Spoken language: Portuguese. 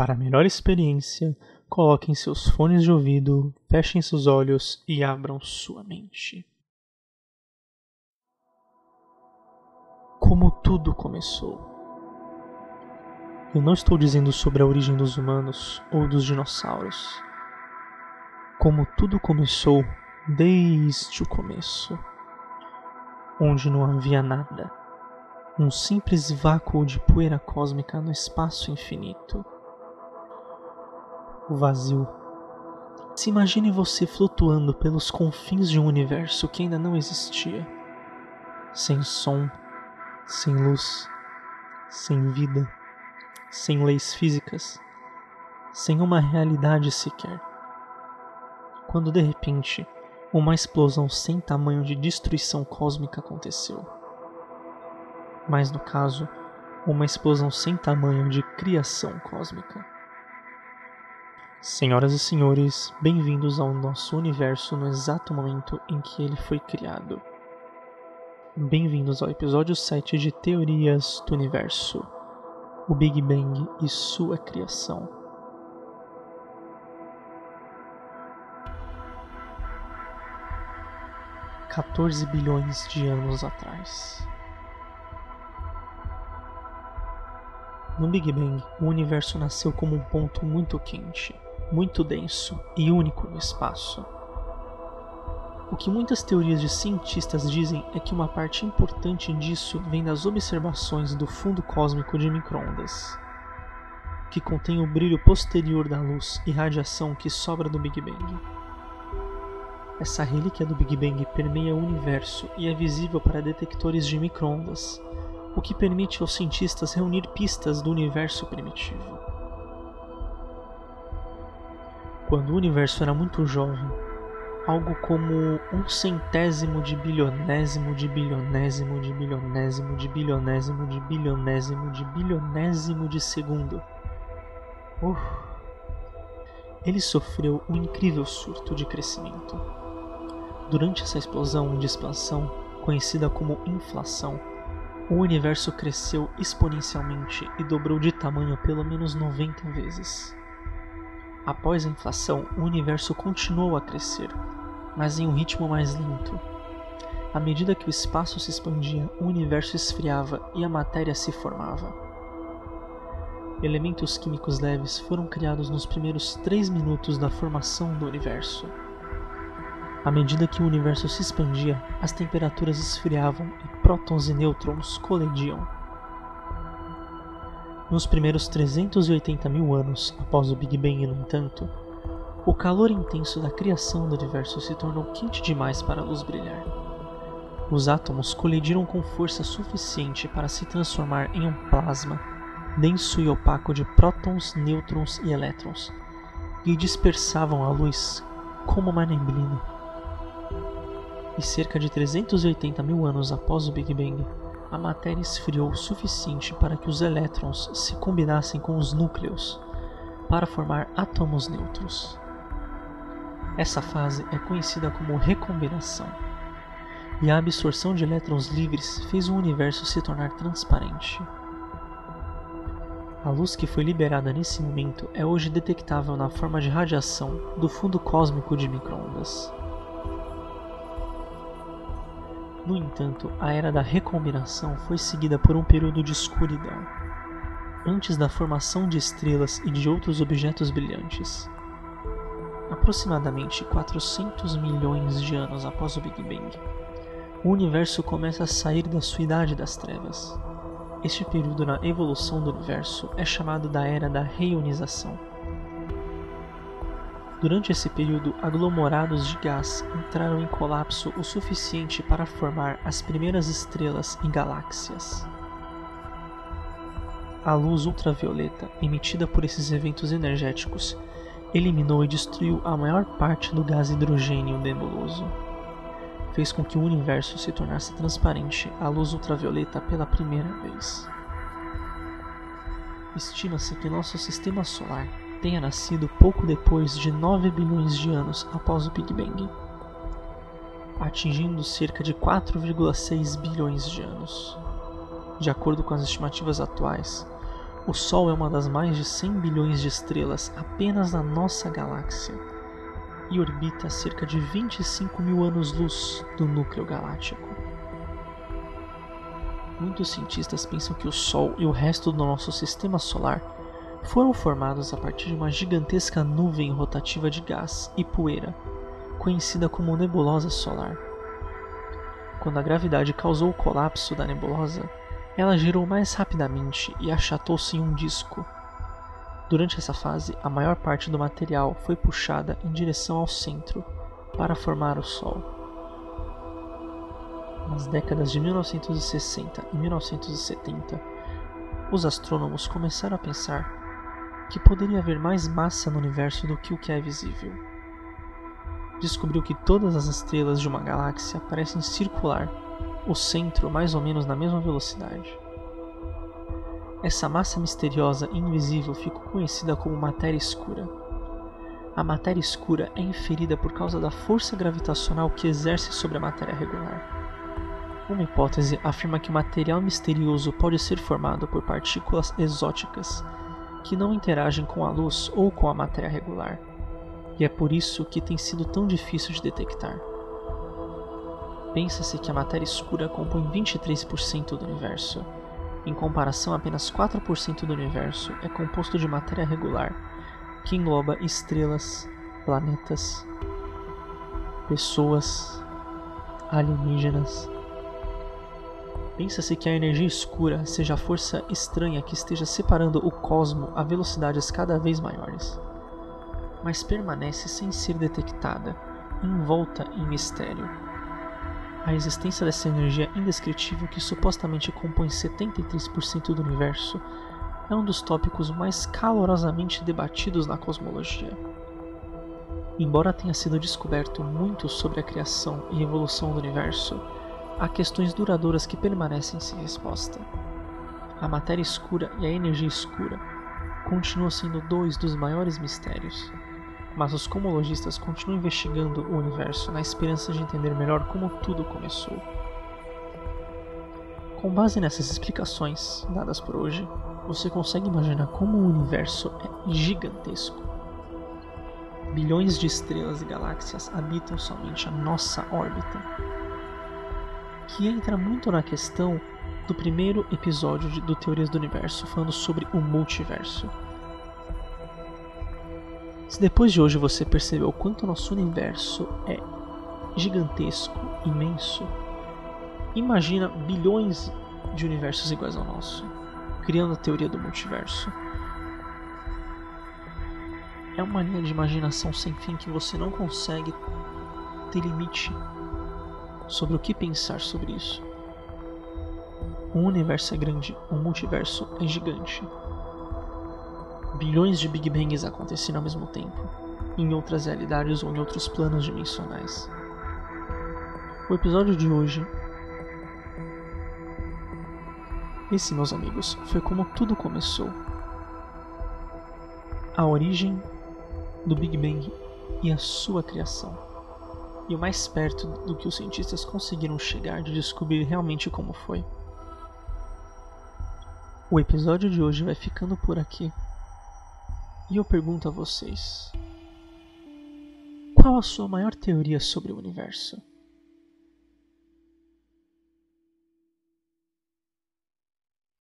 Para melhor experiência, coloquem seus fones de ouvido, fechem seus olhos e abram sua mente. Como tudo começou. Eu não estou dizendo sobre a origem dos humanos ou dos dinossauros. Como tudo começou desde o começo, onde não havia nada, um simples vácuo de poeira cósmica no espaço infinito o vazio. Se imagine você flutuando pelos confins de um universo que ainda não existia. Sem som, sem luz, sem vida, sem leis físicas, sem uma realidade sequer. Quando de repente uma explosão sem tamanho de destruição cósmica aconteceu. Mas no caso, uma explosão sem tamanho de criação cósmica. Senhoras e senhores, bem-vindos ao nosso universo no exato momento em que ele foi criado. Bem-vindos ao episódio 7 de Teorias do Universo: O Big Bang e sua criação. Quatorze bilhões de anos atrás. No Big Bang, o universo nasceu como um ponto muito quente muito denso e único no espaço. O que muitas teorias de cientistas dizem é que uma parte importante disso vem das observações do fundo cósmico de microondas, que contém o brilho posterior da luz e radiação que sobra do Big Bang. Essa relíquia do Big Bang permeia o universo e é visível para detectores de microondas, o que permite aos cientistas reunir pistas do universo primitivo. Quando o universo era muito jovem, algo como um centésimo de bilionésimo de bilionésimo de bilionésimo de bilionésimo de bilionésimo de bilionésimo de segundo. Uh. Ele sofreu um incrível surto de crescimento. Durante essa explosão de expansão, conhecida como inflação, o universo cresceu exponencialmente e dobrou de tamanho pelo menos 90 vezes. Após a inflação, o universo continuou a crescer, mas em um ritmo mais lento. À medida que o espaço se expandia, o universo esfriava e a matéria se formava. Elementos químicos leves foram criados nos primeiros três minutos da formação do universo. À medida que o universo se expandia, as temperaturas esfriavam e prótons e nêutrons colidiam. Nos primeiros 380 mil anos após o Big Bang, no entanto, o calor intenso da criação do universo se tornou quente demais para a luz brilhar. Os átomos colidiram com força suficiente para se transformar em um plasma denso e opaco de prótons, nêutrons e elétrons, e dispersavam a luz como uma neblina. E cerca de 380 mil anos após o Big Bang, a matéria esfriou o suficiente para que os elétrons se combinassem com os núcleos para formar átomos neutros. Essa fase é conhecida como recombinação, e a absorção de elétrons livres fez o universo se tornar transparente. A luz que foi liberada nesse momento é hoje detectável na forma de radiação do fundo cósmico de microondas. No entanto, a era da recombinação foi seguida por um período de escuridão, antes da formação de estrelas e de outros objetos brilhantes. Aproximadamente 400 milhões de anos após o Big Bang, o universo começa a sair da sua idade das trevas. Este período na evolução do universo é chamado da Era da Reionização. Durante esse período, aglomerados de gás entraram em colapso o suficiente para formar as primeiras estrelas e galáxias. A luz ultravioleta emitida por esses eventos energéticos eliminou e destruiu a maior parte do gás hidrogênio nebuloso. Fez com que o universo se tornasse transparente à luz ultravioleta pela primeira vez. Estima-se que nosso sistema solar tenha nascido pouco depois de 9 bilhões de anos após o Big Bang, atingindo cerca de 4,6 bilhões de anos. De acordo com as estimativas atuais, O Sol é uma das mais de 100 bilhões de estrelas apenas na nossa galáxia e orbita a cerca de 25 mil anos-luz do núcleo galáctico. Muitos cientistas pensam que o Sol e o resto do nosso sistema solar foram formados a partir de uma gigantesca nuvem rotativa de gás e poeira, conhecida como nebulosa solar. Quando a gravidade causou o colapso da nebulosa, ela girou mais rapidamente e achatou-se em um disco. Durante essa fase, a maior parte do material foi puxada em direção ao centro para formar o Sol. Nas décadas de 1960 e 1970, os astrônomos começaram a pensar que poderia haver mais massa no universo do que o que é visível. Descobriu que todas as estrelas de uma galáxia parecem circular o centro mais ou menos na mesma velocidade. Essa massa misteriosa e invisível ficou conhecida como matéria escura. A matéria escura é inferida por causa da força gravitacional que exerce sobre a matéria regular. Uma hipótese afirma que o material misterioso pode ser formado por partículas exóticas que não interagem com a luz ou com a matéria regular, e é por isso que tem sido tão difícil de detectar. Pensa-se que a matéria escura compõe 23% do universo. Em comparação, apenas 4% do universo é composto de matéria regular, que engloba estrelas, planetas, pessoas, alienígenas. Pensa-se que a energia escura seja a força estranha que esteja separando o cosmo a velocidades cada vez maiores, mas permanece sem ser detectada, envolta em mistério. A existência dessa energia indescritível que supostamente compõe 73% do universo é um dos tópicos mais calorosamente debatidos na cosmologia. Embora tenha sido descoberto muito sobre a criação e evolução do universo, há questões duradouras que permanecem sem resposta. A matéria escura e a energia escura continuam sendo dois dos maiores mistérios mas os cosmologistas continuam investigando o universo na esperança de entender melhor como tudo começou. Com base nessas explicações dadas por hoje, você consegue imaginar como o universo é gigantesco. Bilhões de estrelas e galáxias habitam somente a nossa órbita, que entra muito na questão do primeiro episódio do Teorias do Universo, falando sobre o multiverso. Se depois de hoje você percebeu o quanto nosso universo é gigantesco, imenso, imagina bilhões de universos iguais ao nosso, criando a teoria do multiverso. É uma linha de imaginação sem fim que você não consegue ter limite sobre o que pensar sobre isso. O universo é grande, o multiverso é gigante bilhões de Big Bangs acontecendo ao mesmo tempo, em outras realidades ou em outros planos dimensionais. O episódio de hoje. Esse, meus amigos, foi como tudo começou. A origem do Big Bang e a sua criação. E o mais perto do que os cientistas conseguiram chegar de descobrir realmente como foi. O episódio de hoje vai ficando por aqui. E eu pergunto a vocês: qual a sua maior teoria sobre o universo?